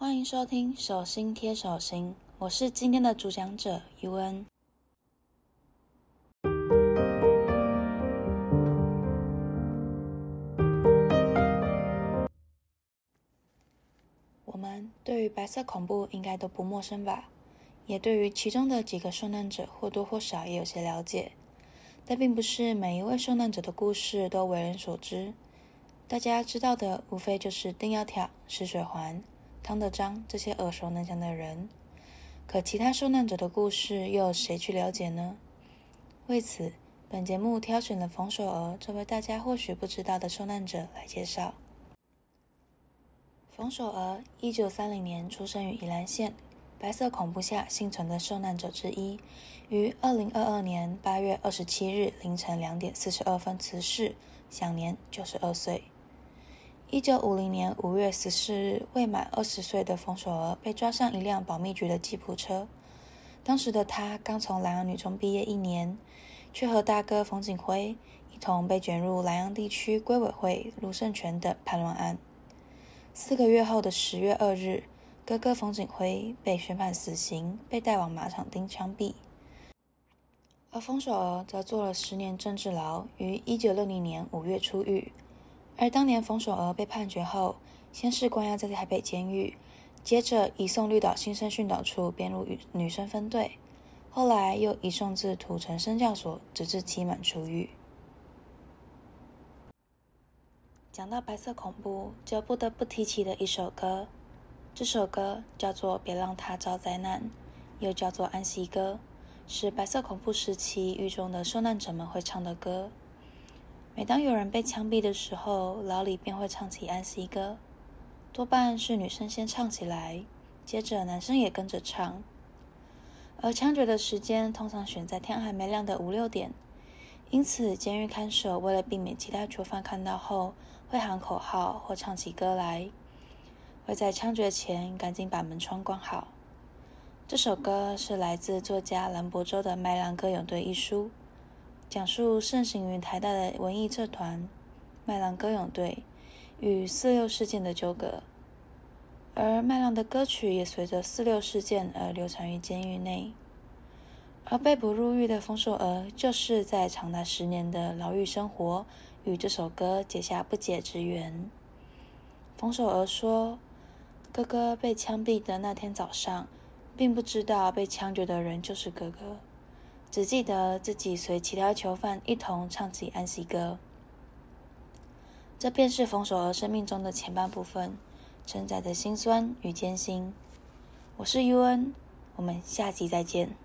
欢迎收听手心贴手心，我是今天的主讲者 UN。我们对于白色恐怖应该都不陌生吧？也对于其中的几个受难者或多或少也有些了解，但并不是每一位受难者的故事都为人所知。大家知道的无非就是丁窈窕、石水环、汤德章这些耳熟能详的人，可其他受难者的故事又有谁去了解呢？为此，本节目挑选了冯守娥这位大家或许不知道的受难者来介绍。冯守娥，一九三零年出生于宜兰县，白色恐怖下幸存的受难者之一，于二零二二年八月二十七日凌晨两点四十二分辞世，享年九十二岁。一九五零年五月十四日，未满二十岁的冯守娥被抓上一辆保密局的吉普车，当时的他刚从南洋女中毕业一年，却和大哥冯景辉一同被卷入南洋地区归委会卢胜权等叛乱案。四个月后的十月二日，哥哥冯景辉被宣判死刑，被带往马场町枪毙。而冯守娥则坐了十年政治牢，于一九六零年五月出狱。而当年冯守娥被判决后，先是关押在台北监狱，接着移送绿岛新生训导处编入女女生分队，后来又移送至土城生教所，直至期满出狱。讲到白色恐怖，就不得不提起的一首歌。这首歌叫做《别让它遭灾难》，又叫做《安息歌》，是白色恐怖时期狱中的受难者们会唱的歌。每当有人被枪毙的时候，牢里便会唱起安息歌，多半是女生先唱起来，接着男生也跟着唱。而枪决的时间通常选在天还没亮的五六点，因此监狱看守为了避免其他囚犯看到后，会喊口号或唱起歌来，会在枪决前赶紧把门窗关好。这首歌是来自作家兰博州的《麦浪歌咏队》一书，讲述盛行于台大的文艺社团麦浪歌咏队与四六事件的纠葛，而麦浪的歌曲也随着四六事件而流传于监狱内。而被捕入狱的冯守娥，就是在长达十年的牢狱生活。与这首歌结下不解之缘。冯守娥说：“哥哥被枪毙的那天早上，并不知道被枪决的人就是哥哥，只记得自己随其他囚犯一同唱起安息歌。这便是冯守娥生命中的前半部分，承载着辛酸与艰辛。”我是 U N，我们下集再见。